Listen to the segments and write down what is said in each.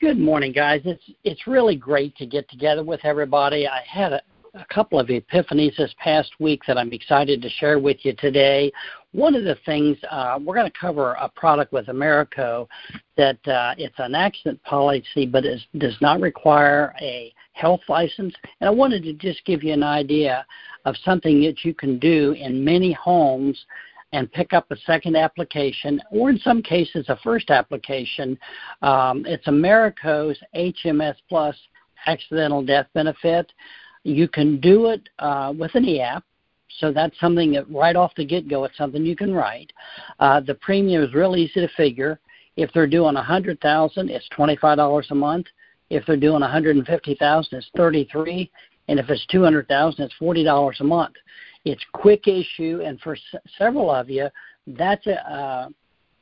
Good morning, guys. It's it's really great to get together with everybody. I had a, a couple of epiphanies this past week that I'm excited to share with you today. One of the things uh, we're going to cover a product with Americo that uh, it's an accident policy, but it does not require a health license. And I wanted to just give you an idea of something that you can do in many homes and pick up a second application, or in some cases, a first application. Um, it's Americo's HMS Plus accidental death benefit. You can do it uh, with an e-app, so that's something that right off the get-go, it's something you can write. Uh, the premium is real easy to figure. If they're doing a hundred thousand, it's twenty-five dollars a month. If they're doing a hundred and fifty thousand, it's thirty-three, and if it's two hundred thousand, it's forty dollars a month. It's quick issue, and for s- several of you, that's a, uh,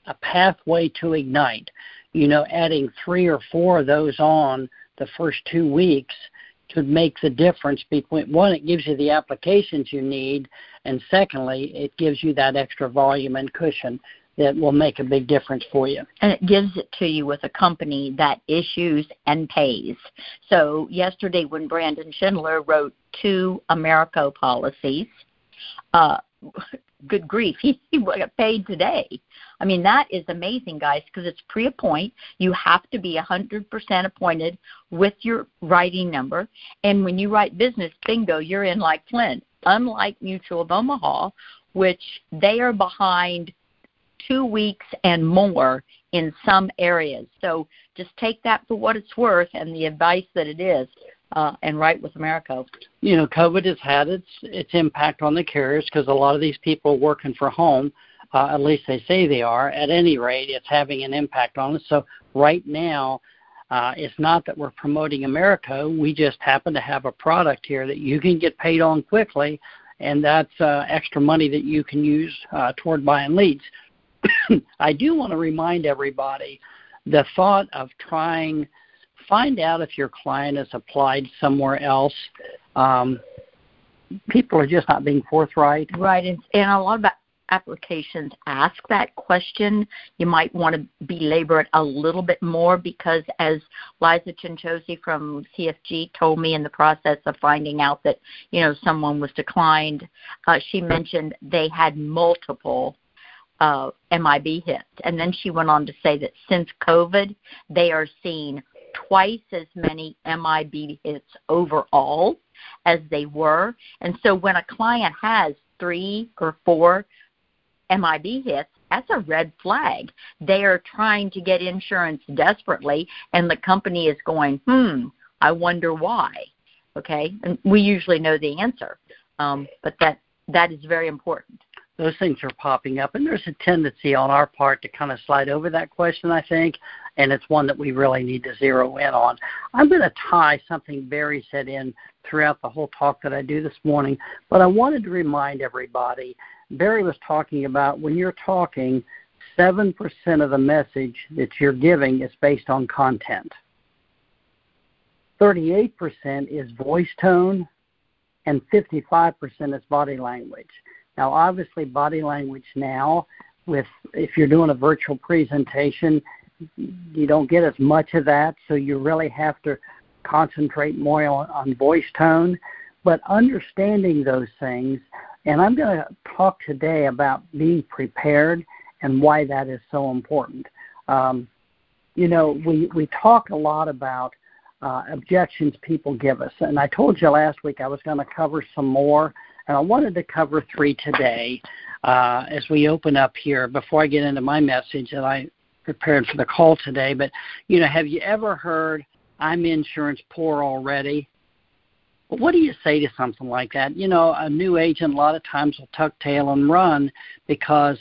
a pathway to ignite. You know, adding three or four of those on the first two weeks could make the difference between one, it gives you the applications you need, and secondly, it gives you that extra volume and cushion that will make a big difference for you. And it gives it to you with a company that issues and pays. So yesterday when Brandon Schindler wrote two Americo policies, uh, good grief, he, he got paid today. I mean, that is amazing, guys, because it's pre-appoint. You have to be a 100% appointed with your writing number. And when you write business, bingo, you're in like Flint. Unlike Mutual of Omaha, which they are behind two weeks and more in some areas. So just take that for what it's worth and the advice that it is uh, and write with Americo. You know, COVID has had its its impact on the carriers because a lot of these people are working from home. Uh, at least they say they are. At any rate, it's having an impact on us. So right now, uh, it's not that we're promoting Americo. We just happen to have a product here that you can get paid on quickly, and that's uh, extra money that you can use uh, toward buying leads. I do want to remind everybody the thought of trying find out if your client has applied somewhere else. Um, people are just not being forthright. Right, and, and a lot of applications ask that question. You might want to belabor it a little bit more because, as Liza Chinchosi from CFG told me in the process of finding out that you know someone was declined, uh, she mentioned they had multiple uh, MIB hits, and then she went on to say that since COVID, they are seeing twice as many MIB hits overall as they were. And so when a client has three or four MIB hits, that's a red flag. They are trying to get insurance desperately, and the company is going, hmm, I wonder why. Okay, and we usually know the answer, um, but that that is very important those things are popping up and there's a tendency on our part to kind of slide over that question i think and it's one that we really need to zero in on. I'm going to tie something Barry said in throughout the whole talk that I do this morning, but I wanted to remind everybody Barry was talking about when you're talking, 7% of the message that you're giving is based on content. 38% is voice tone, and 55% is body language. Now, obviously, body language now, with if you're doing a virtual presentation, you don't get as much of that, so you really have to concentrate more on, on voice tone. But understanding those things, and I'm going to talk today about being prepared and why that is so important. Um, you know, we, we talk a lot about uh, objections people give us, and I told you last week I was going to cover some more, and I wanted to cover three today uh, as we open up here before I get into my message that I prepared for the call today, but you know, have you ever heard I'm insurance poor already? Well, what do you say to something like that? You know, a new agent a lot of times will tuck tail and run because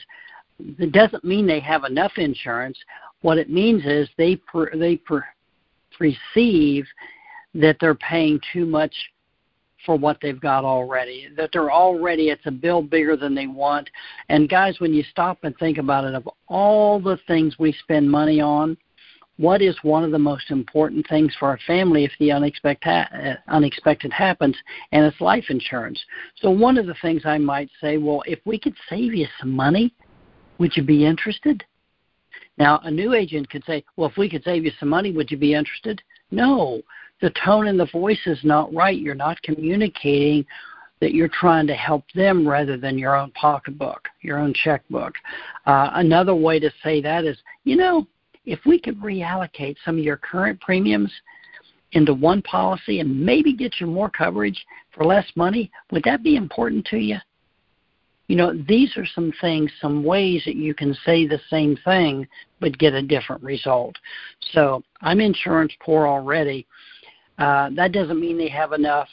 it doesn't mean they have enough insurance. What it means is they per, they per, perceive that they're paying too much for what they've got already. That they're already it's a bill bigger than they want. And guys, when you stop and think about it, of all the things we spend money on, what is one of the most important things for our family if the unexpected uh, unexpected happens and it's life insurance so one of the things i might say well if we could save you some money would you be interested Now, a new agent could say, Well, if we could save you some money, would you be interested? No, the tone and the voice is not right. You're not communicating that you're trying to help them rather than your own pocketbook, your own checkbook. Uh, another way to say that is, you know, if we could reallocate some of your current premiums into one policy and maybe get you more coverage for less money, would that be important to you? You know, these are some things, some ways that you can say the same thing but get a different result. So I'm insurance poor already. Uh, that doesn't mean they have enough.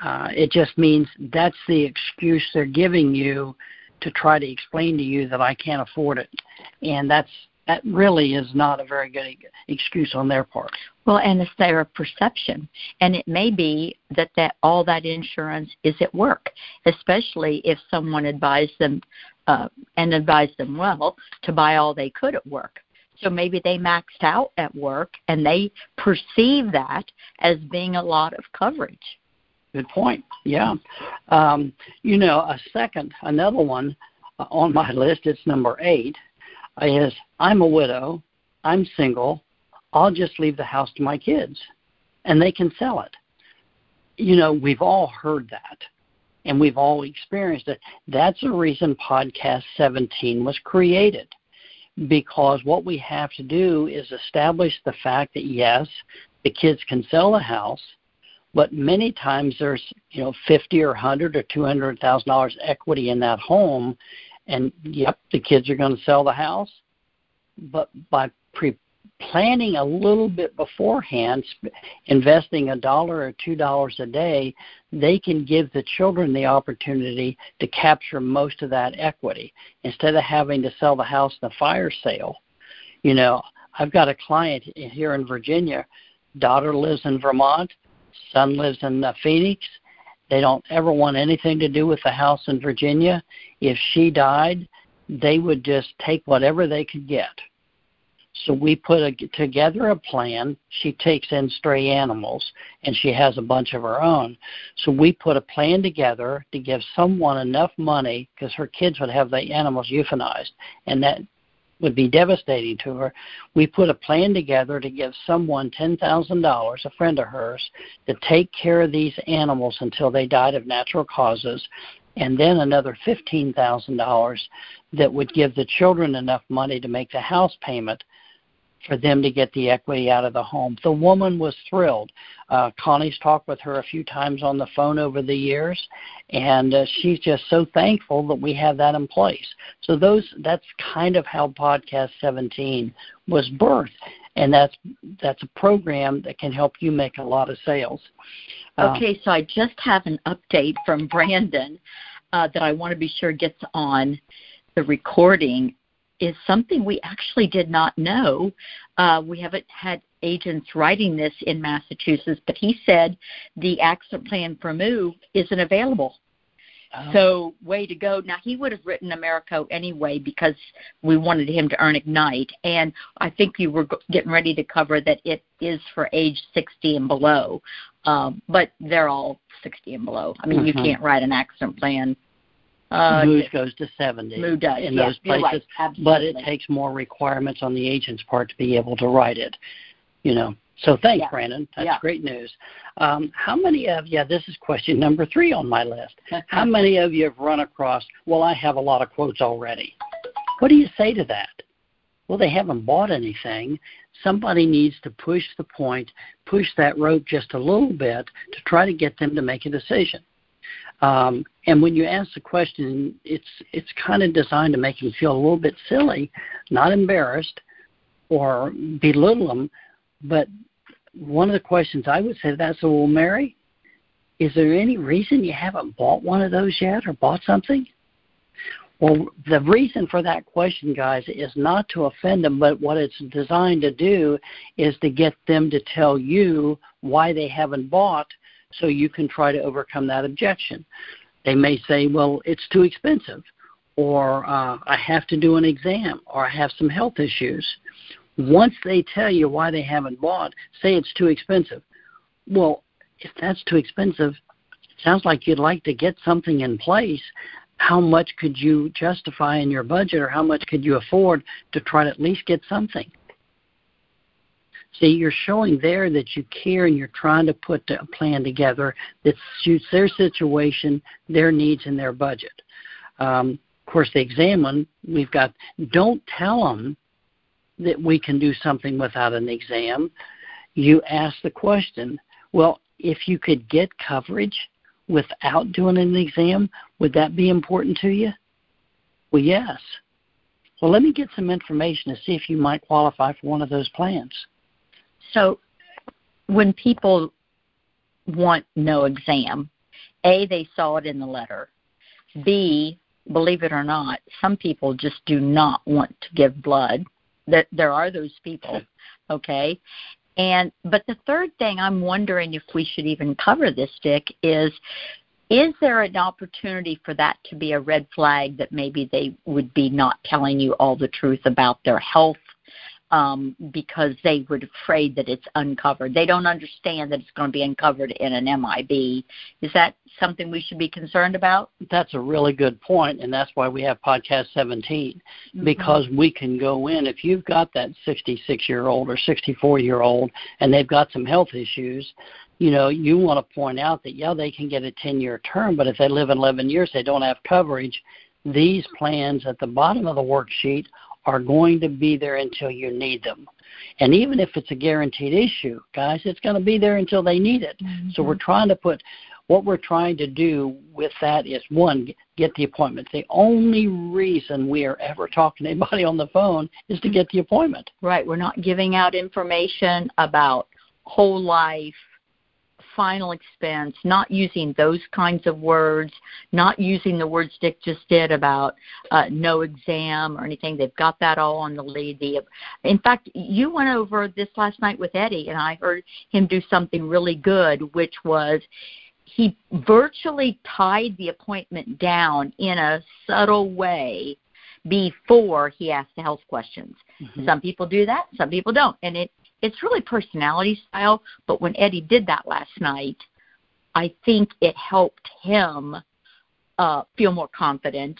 Uh, it just means that's the excuse they're giving you to try to explain to you that I can't afford it, and that's that really is not a very good excuse on their part. Well, and it's their perception, and it may be that that all that insurance is at work, especially if someone advised them uh, and advised them well to buy all they could at work. So maybe they maxed out at work and they perceive that as being a lot of coverage. Good point. Yeah. Um, you know, a second, another one uh, on my list, it's number eight, is I'm a widow, I'm single, I'll just leave the house to my kids and they can sell it. You know, we've all heard that and we've all experienced it. That's the reason Podcast 17 was created because what we have to do is establish the fact that yes, the kids can sell the house, but many times there's you know fifty or hundred or two hundred thousand dollars equity in that home, and yep, the kids are going to sell the house, but by pre planning a little bit beforehand, investing a dollar or two dollars a day, they can give the children the opportunity to capture most of that equity instead of having to sell the house in a fire sale. You know, I've got a client here in Virginia. Daughter lives in Vermont, son lives in uh, Phoenix. They don't ever want anything to do with the house in Virginia. If she died, they would just take whatever they could get so we put a, together a plan. She takes in stray animals, and she has a bunch of her own. So we put a plan together to give someone enough money because her kids would have the animals euthanized, and that would be devastating to her. We put a plan together to give someone $10,000, a friend of hers, to take care of these animals until they died of natural causes, and then another $15,000 that would give the children enough money to make the house payment for them to get the equity out of the home. The woman was thrilled. Uh, Connie's talked with her a few times on the phone over the years, and uh, she's just so thankful that we have that in place. So those that's kind of how Podcast 17 was birthed, and that's that's a program that can help you make a lot of sales. Uh, okay, so I just have an update from Brandon uh, that I want to be sure gets on the recording is something we actually did not know. Uh, we haven't had agents writing this in Massachusetts, but he said the accident plan for move isn't available. Oh. So way to go. Now he would have written Americo anyway because we wanted him to earn Ignite, and I think you were getting ready to cover that it is for age 60 and below, um, but they're all 60 and below. I mean, mm-hmm. you can't write an accident plan uh, Mood goes to 70 Mood does, in yes, those places, right, but it takes more requirements on the agent's part to be able to write it. You know, so thanks, yeah. Brandon. That's yeah. great news. Um, how many of yeah, this is question number three on my list. how many of you have run across? Well, I have a lot of quotes already. What do you say to that? Well, they haven't bought anything. Somebody needs to push the point, push that rope just a little bit to try to get them to make a decision. Um, and when you ask the question, it's it's kind of designed to make them feel a little bit silly, not embarrassed or belittle them. But one of the questions I would say that's that, so well, Mary, is there any reason you haven't bought one of those yet or bought something? Well, the reason for that question, guys, is not to offend them, but what it's designed to do is to get them to tell you why they haven't bought so you can try to overcome that objection. They may say, well, it's too expensive, or uh, I have to do an exam, or I have some health issues. Once they tell you why they haven't bought, say it's too expensive. Well, if that's too expensive, it sounds like you'd like to get something in place how much could you justify in your budget or how much could you afford to try to at least get something? See, you're showing there that you care and you're trying to put a plan together that suits their situation, their needs, and their budget. Um, of course, they examine. We've got, don't tell them that we can do something without an exam. You ask the question, well, if you could get coverage without doing an exam, would that be important to you? Well, yes. Well, let me get some information to see if you might qualify for one of those plans. So, when people want no exam, A, they saw it in the letter. B, believe it or not, some people just do not want to give blood. That there are those people, oh. okay? And but the third thing I'm wondering if we should even cover this, Dick, is is there an opportunity for that to be a red flag that maybe they would be not telling you all the truth about their health um, because they were afraid that it's uncovered. They don't understand that it's going to be uncovered in an MIB. Is that something we should be concerned about? That's a really good point, and that's why we have podcast 17 mm-hmm. because we can go in. If you've got that 66 year old or 64 year old and they've got some health issues, you know, you want to point out that, yeah, they can get a 10 year term, but if they live 11 years, they don't have coverage. These plans at the bottom of the worksheet are going to be there until you need them. And even if it's a guaranteed issue, guys, it's going to be there until they need it. Mm-hmm. So we're trying to put what we're trying to do with that is one, get the appointment. The only reason we are ever talking to anybody on the phone is to get the appointment. Right. We're not giving out information about whole life final expense, not using those kinds of words, not using the words Dick just did about uh, no exam or anything. They've got that all on the lead. The, in fact, you went over this last night with Eddie, and I heard him do something really good, which was he virtually tied the appointment down in a subtle way before he asked the health questions. Mm-hmm. Some people do that, some people don't, and it it's really personality style. But when Eddie did that last night, I think it helped him uh, feel more confident,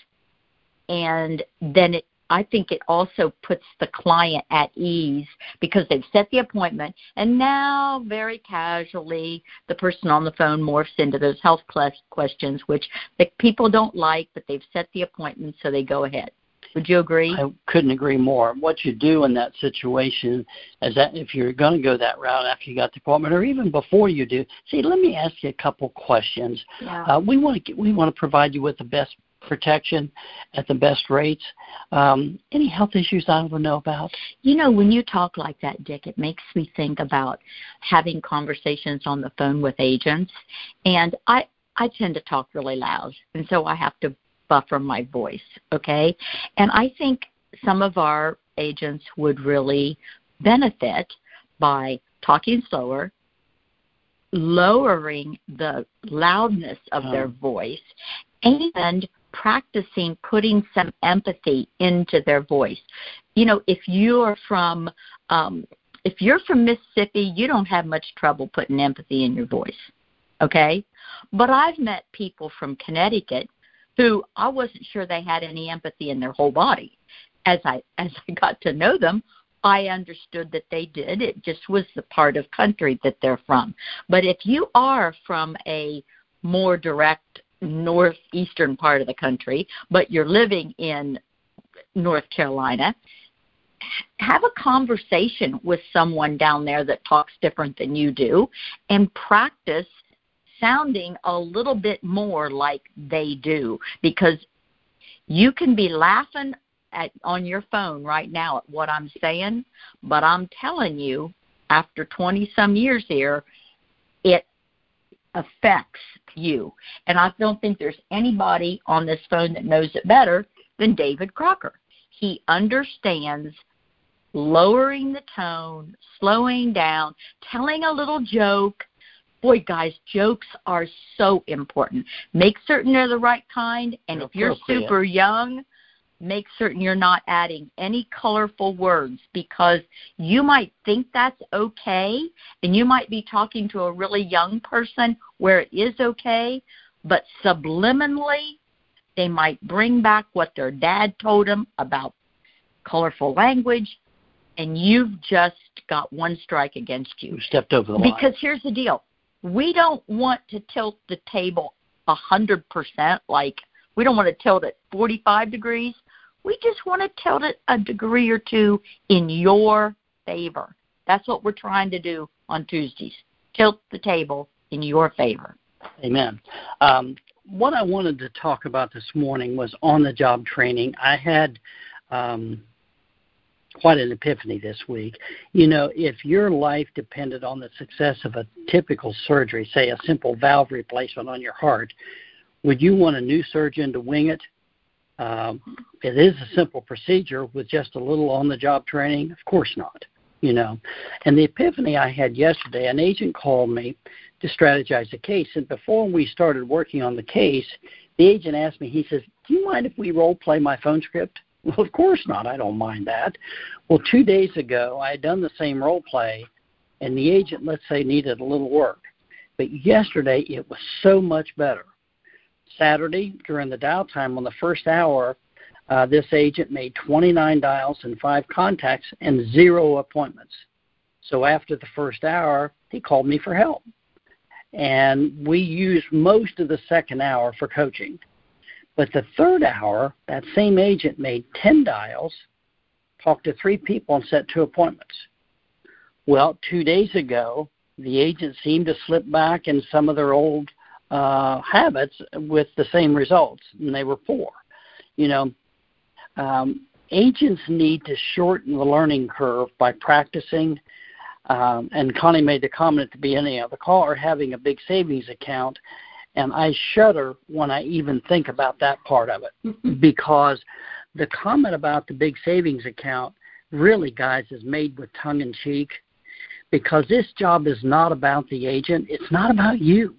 and then it. I think it also puts the client at ease because they've set the appointment, and now very casually the person on the phone morphs into those health questions, which the people don't like, but they've set the appointment, so they go ahead. Would you agree? I couldn't agree more. What you do in that situation is that if you're going to go that route after you got the appointment, or even before you do, see, let me ask you a couple questions. Yeah. Uh, we want to we want to provide you with the best protection at the best rates. Um, any health issues I don't know about? You know, when you talk like that, Dick, it makes me think about having conversations on the phone with agents, and I I tend to talk really loud, and so I have to buffer my voice, okay? And I think some of our agents would really benefit by talking slower, lowering the loudness of oh. their voice, and practicing putting some empathy into their voice. You know, if you're from um, if you're from Mississippi, you don't have much trouble putting empathy in your voice. Okay? But I've met people from Connecticut who I wasn't sure they had any empathy in their whole body. As I as I got to know them, I understood that they did. It just was the part of country that they're from. But if you are from a more direct northeastern part of the country, but you're living in North Carolina, have a conversation with someone down there that talks different than you do and practice sounding a little bit more like they do because you can be laughing at on your phone right now at what I'm saying, but I'm telling you after 20 some years here it affects you. And I don't think there's anybody on this phone that knows it better than David Crocker. He understands lowering the tone, slowing down, telling a little joke, boy, guys, jokes are so important. Make certain they're the right kind, and if you're super young, make certain you're not adding any colorful words because you might think that's okay, and you might be talking to a really young person where it is okay, but subliminally, They might bring back what their dad told them about colorful language, and you've just got one strike against you. You stepped over the line. Because here's the deal we don't want to tilt the table a hundred percent like we don't want to tilt it forty five degrees. We just want to tilt it a degree or two in your favor. That's what we're trying to do on tuesdays. Tilt the table in your favor. Amen. Um, what i wanted to talk about this morning was on the job training. I had um, quite an epiphany this week. You know, if your life depended on the success of a typical surgery, say a simple valve replacement on your heart, would you want a new surgeon to wing it? Um, it is a simple procedure with just a little on the job training? Of course not. You know, and the epiphany I had yesterday, an agent called me to strategize a case, and before we started working on the case, the agent asked me, he says, Do you mind if we role play my phone script? Well, of course not. I don't mind that. Well, two days ago, I had done the same role play, and the agent, let's say, needed a little work. But yesterday, it was so much better. Saturday, during the dial time on the first hour, uh, this agent made 29 dials and five contacts and zero appointments. So after the first hour, he called me for help. And we used most of the second hour for coaching. But the third hour, that same agent made 10 dials, talked to three people, and set two appointments. Well, two days ago, the agent seemed to slip back in some of their old uh, habits with the same results, and they were poor. You know, um, agents need to shorten the learning curve by practicing. Um, and Connie made the comment at the beginning of the call, or having a big savings account and I shudder when I even think about that part of it because the comment about the big savings account really, guys, is made with tongue in cheek because this job is not about the agent. It's not about you.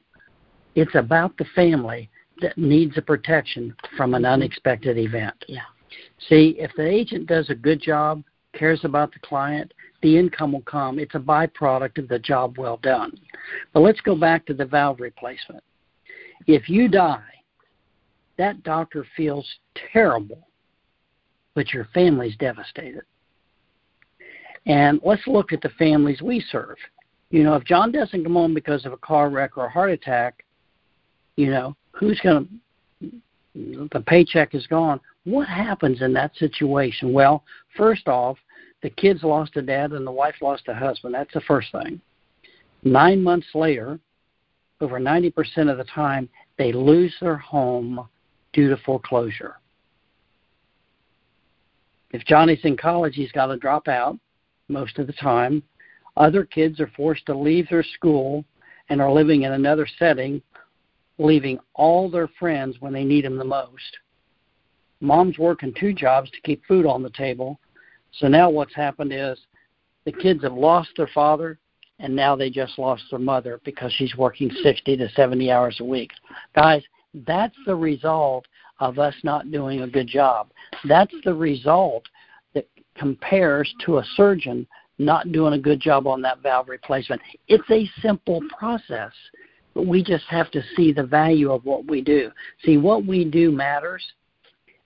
It's about the family that needs a protection from an mm-hmm. unexpected event. Yeah. See, if the agent does a good job, cares about the client, the income will come. It's a byproduct of the job well done. But let's go back to the valve replacement. If you die, that doctor feels terrible, but your family's devastated. And let's look at the families we serve. You know, if John doesn't come home because of a car wreck or a heart attack, you know, who's going to, the paycheck is gone. What happens in that situation? Well, first off, the kids lost a dad and the wife lost a husband. That's the first thing. Nine months later, over 90% of the time, they lose their home due to foreclosure. If Johnny's in college, he's got to drop out most of the time. Other kids are forced to leave their school and are living in another setting, leaving all their friends when they need them the most. Mom's working two jobs to keep food on the table. So now what's happened is the kids have lost their father and now they just lost their mother because she's working 60 to 70 hours a week. Guys, that's the result of us not doing a good job. That's the result that compares to a surgeon not doing a good job on that valve replacement. It's a simple process, but we just have to see the value of what we do. See, what we do matters.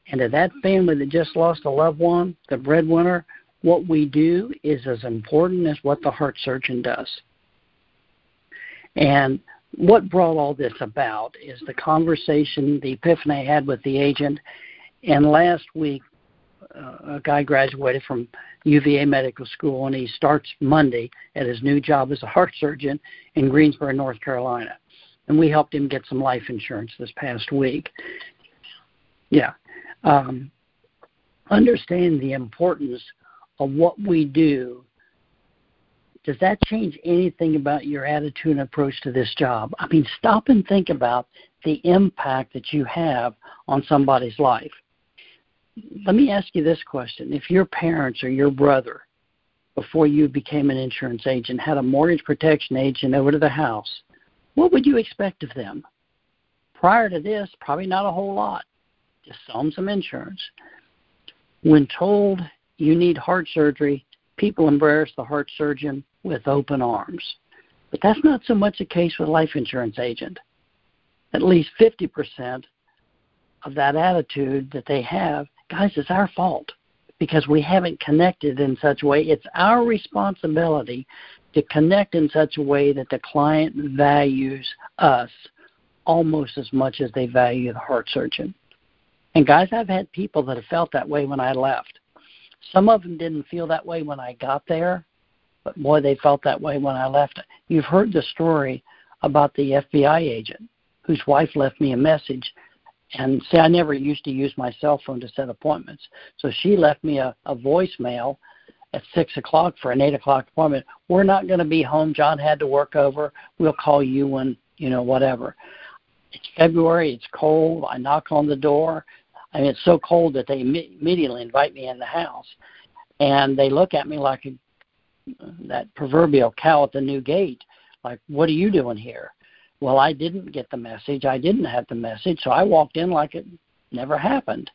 And to that family that just lost a loved one, the breadwinner, what we do is as important as what the heart surgeon does. And what brought all this about is the conversation, the epiphany I had with the agent. And last week, uh, a guy graduated from UVA Medical School, and he starts Monday at his new job as a heart surgeon in Greensboro, North Carolina. And we helped him get some life insurance this past week. Yeah. Um, understand the importance of what we do, does that change anything about your attitude and approach to this job? I mean, stop and think about the impact that you have on somebody's life. Let me ask you this question. If your parents or your brother, before you became an insurance agent, had a mortgage protection agent over to the house, what would you expect of them? Prior to this, probably not a whole lot. Just sell them some insurance. When told you need heart surgery, people embrace the heart surgeon with open arms. But that's not so much the case with life insurance agent. At least 50% of that attitude that they have, guys, it's our fault because we haven't connected in such a way. It's our responsibility to connect in such a way that the client values us almost as much as they value the heart surgeon. And guys, I've had people that have felt that way when I left. Some of them didn't feel that way when I got there, but boy, they felt that way when I left. You've heard the story about the FBI agent whose wife left me a message. And see, I never used to use my cell phone to set appointments. So she left me a, a voicemail at six o'clock for an eight o'clock appointment. We're not going to be home. John had to work over. We'll call you when you know whatever. It's February. It's cold. I knock on the door. I mean, it's so cold that they immediately invite me in the house, and they look at me like a, that proverbial cow at the new gate. Like, what are you doing here? Well, I didn't get the message. I didn't have the message, so I walked in like it never happened.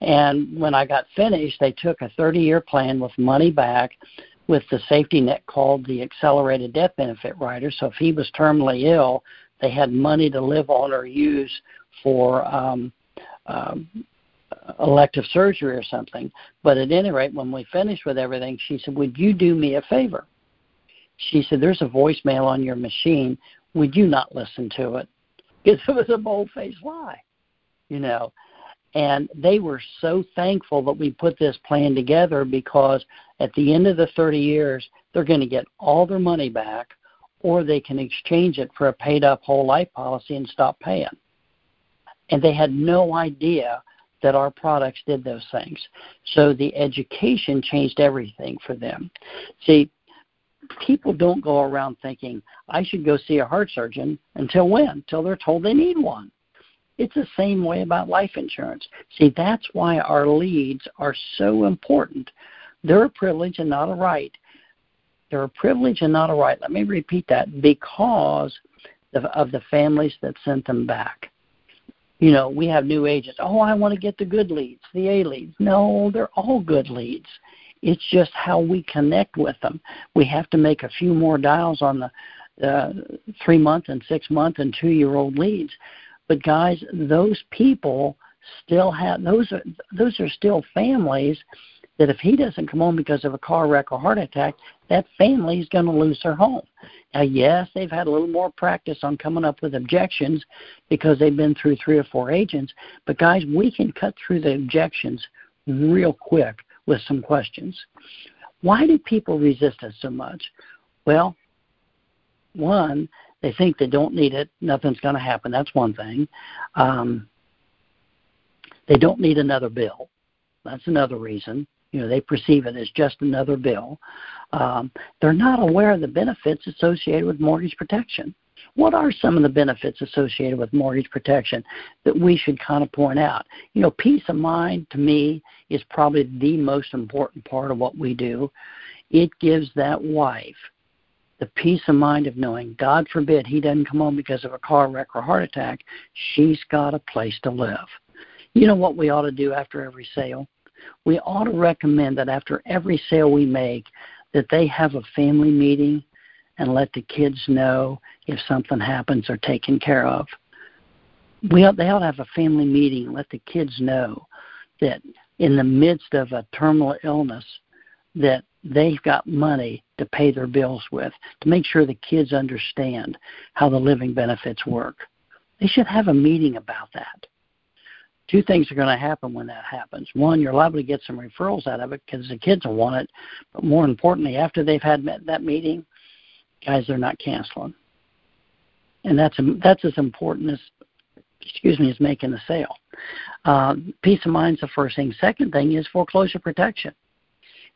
And when I got finished, they took a 30 year plan with money back with the safety net called the accelerated death benefit rider. So if he was terminally ill, they had money to live on or use for um, um, elective surgery or something. But at any rate, when we finished with everything, she said, Would you do me a favor? She said, There's a voicemail on your machine. Would you not listen to it? Because it was a bold faced lie, you know. And they were so thankful that we put this plan together because at the end of the 30 years, they're going to get all their money back or they can exchange it for a paid up whole life policy and stop paying. And they had no idea that our products did those things. So the education changed everything for them. See, people don't go around thinking, I should go see a heart surgeon until when? Until they're told they need one. It's the same way about life insurance. See, that's why our leads are so important. They're a privilege and not a right. They're a privilege and not a right. Let me repeat that because of, of the families that sent them back. You know, we have new agents. Oh, I want to get the good leads, the A leads. No, they're all good leads. It's just how we connect with them. We have to make a few more dials on the uh, three month and six month and two year old leads. But guys, those people still have those are those are still families that if he doesn't come home because of a car wreck or heart attack, that family is going to lose their home. Now, yes, they've had a little more practice on coming up with objections because they've been through three or four agents. But, guys, we can cut through the objections real quick with some questions. Why do people resist us so much? Well, one, they think they don't need it, nothing's going to happen. That's one thing. Um, they don't need another bill. That's another reason. You know, they perceive it as just another bill. Um, they're not aware of the benefits associated with mortgage protection. What are some of the benefits associated with mortgage protection that we should kind of point out? You know, peace of mind to me is probably the most important part of what we do. It gives that wife the peace of mind of knowing, God forbid, he doesn't come home because of a car wreck or heart attack, she's got a place to live. You know what we ought to do after every sale? We ought to recommend that after every sale we make, that they have a family meeting and let the kids know if something happens or taken care of. We ought, they ought to have a family meeting and let the kids know that in the midst of a terminal illness, that they've got money to pay their bills with, to make sure the kids understand how the living benefits work. They should have a meeting about that two things are going to happen when that happens. One, you're liable to get some referrals out of it because the kids will want it. But more importantly, after they've had that meeting, guys, they're not canceling. And that's that's as important as excuse me as making the sale. Uh, peace of mind is the first thing. Second thing is foreclosure protection.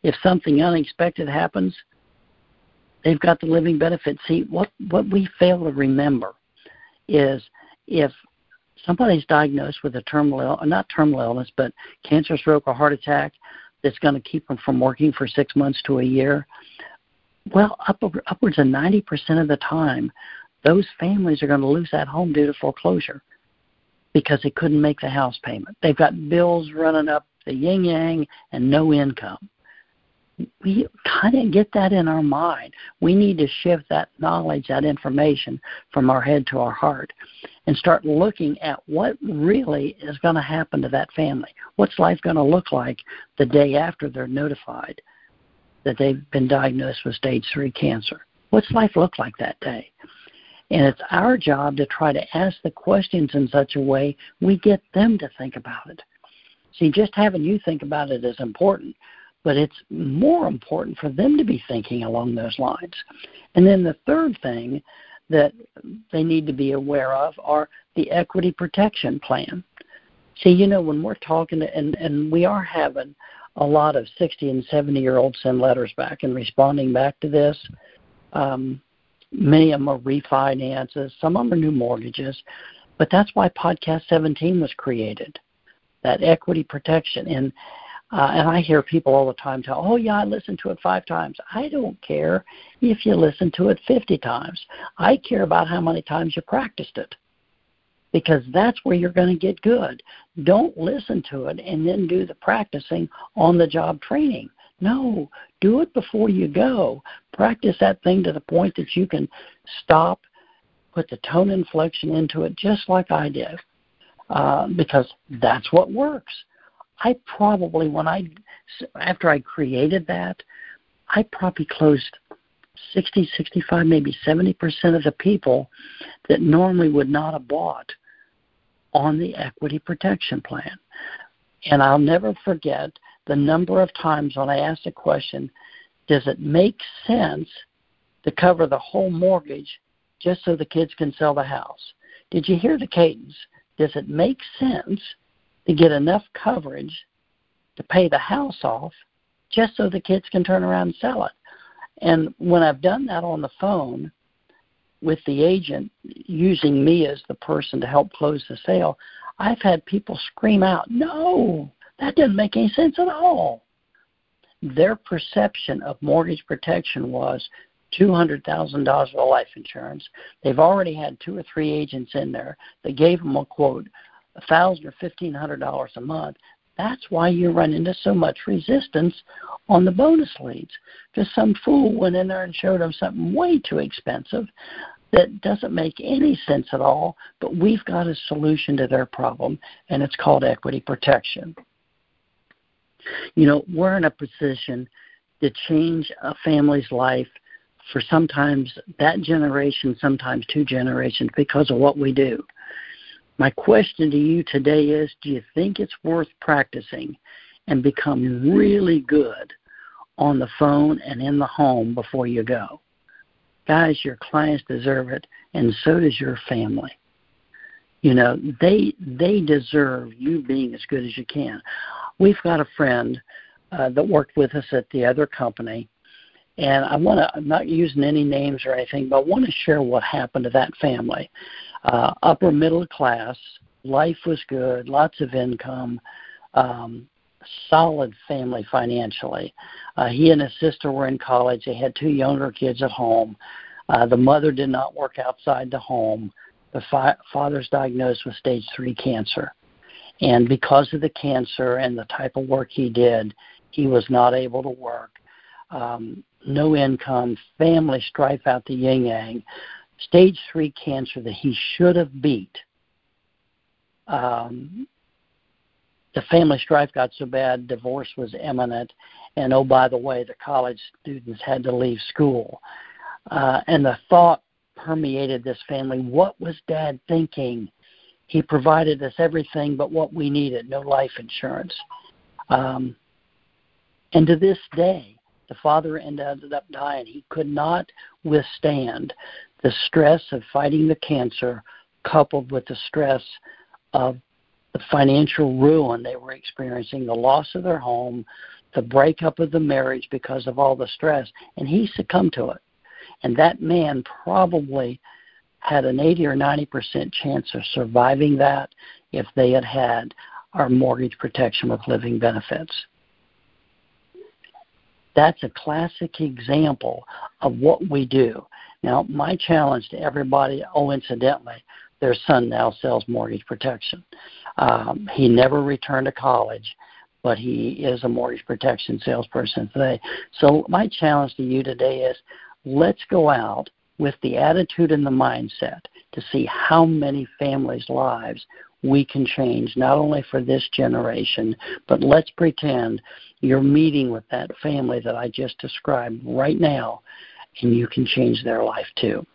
If something unexpected happens, they've got the living benefit. See, what what we fail to remember is if somebody's diagnosed with a terminal, Ill, uh, not terminal illness, but cancer, stroke, or heart attack that's going to keep them from working for six months to a year, well, up, upwards of 90% of the time, those families are going to lose that home due to foreclosure because they couldn't make the house payment. They've got bills running up the yin yang and no income. We kind of get that in our mind. We need to shift that knowledge, that information from our head to our heart and start looking at what really is going to happen to that family. What's life going to look like the day after they're notified that they've been diagnosed with stage 3 cancer? What's life look like that day? And it's our job to try to ask the questions in such a way we get them to think about it. See, just having you think about it is important, but it's more important for them to be thinking along those lines. And then the third thing that they need to be aware of are the equity protection plan. See, you know, when we're talking, to, and, and we are having a lot of 60 and 70 year olds send letters back and responding back to this. Um, many of them are refinances, some of them are new mortgages, but that's why Podcast 17 was created that equity protection. And uh, and I hear people all the time tell, "Oh yeah, I listened to it five times." I don't care if you listen to it fifty times. I care about how many times you practiced it, because that's where you're going to get good. Don't listen to it and then do the practicing on the job training. No, do it before you go. Practice that thing to the point that you can stop, put the tone inflection into it, just like I did uh, because that's what works. I probably, when I, after I created that, I probably closed 60, 65, maybe 70% of the people that normally would not have bought on the equity protection plan. And I'll never forget the number of times when I asked the question, does it make sense to cover the whole mortgage just so the kids can sell the house? Did you hear the cadence? does it make sense to get enough coverage to pay the house off just so the kids can turn around and sell it? And when I've done that on the phone with the agent using me as the person to help close the sale, I've had people scream out, No, that doesn't make any sense at all. Their perception of mortgage protection was $200,000 of life insurance. They've already had two or three agents in there. They gave them a quote, a thousand or fifteen hundred dollars a month. That's why you run into so much resistance on the bonus leads because some fool went in there and showed them something way too expensive that doesn't make any sense at all. But we've got a solution to their problem, and it's called equity protection. You know, we're in a position to change a family's life for sometimes that generation, sometimes two generations, because of what we do. My question to you today is do you think it's worth practicing and become really good on the phone and in the home before you go? Guys, your clients deserve it, and so does your family. You know, they they deserve you being as good as you can. We've got a friend uh, that worked with us at the other company and I want to, I'm not using any names or anything, but I want to share what happened to that family. Uh, upper middle class, life was good, lots of income, um, solid family financially. Uh, he and his sister were in college. They had two younger kids at home. Uh, the mother did not work outside the home. The fi- father's diagnosed with stage three cancer. And because of the cancer and the type of work he did, he was not able to work. Um, no income, family strife out the yin yang, stage three cancer that he should have beat. Um, the family strife got so bad, divorce was imminent, and oh, by the way, the college students had to leave school. Uh, and the thought permeated this family what was dad thinking? He provided us everything but what we needed no life insurance. Um, and to this day, the father ended up dying. He could not withstand the stress of fighting the cancer coupled with the stress of the financial ruin they were experiencing, the loss of their home, the breakup of the marriage because of all the stress, and he succumbed to it. And that man probably had an 80 or 90% chance of surviving that if they had had our mortgage protection with living benefits. That's a classic example of what we do. Now, my challenge to everybody, oh, incidentally, their son now sells mortgage protection. Um, he never returned to college, but he is a mortgage protection salesperson today. So my challenge to you today is let's go out with the attitude and the mindset to see how many families' lives we can change, not only for this generation, but let's pretend you're meeting with that family that I just described right now, and you can change their life too.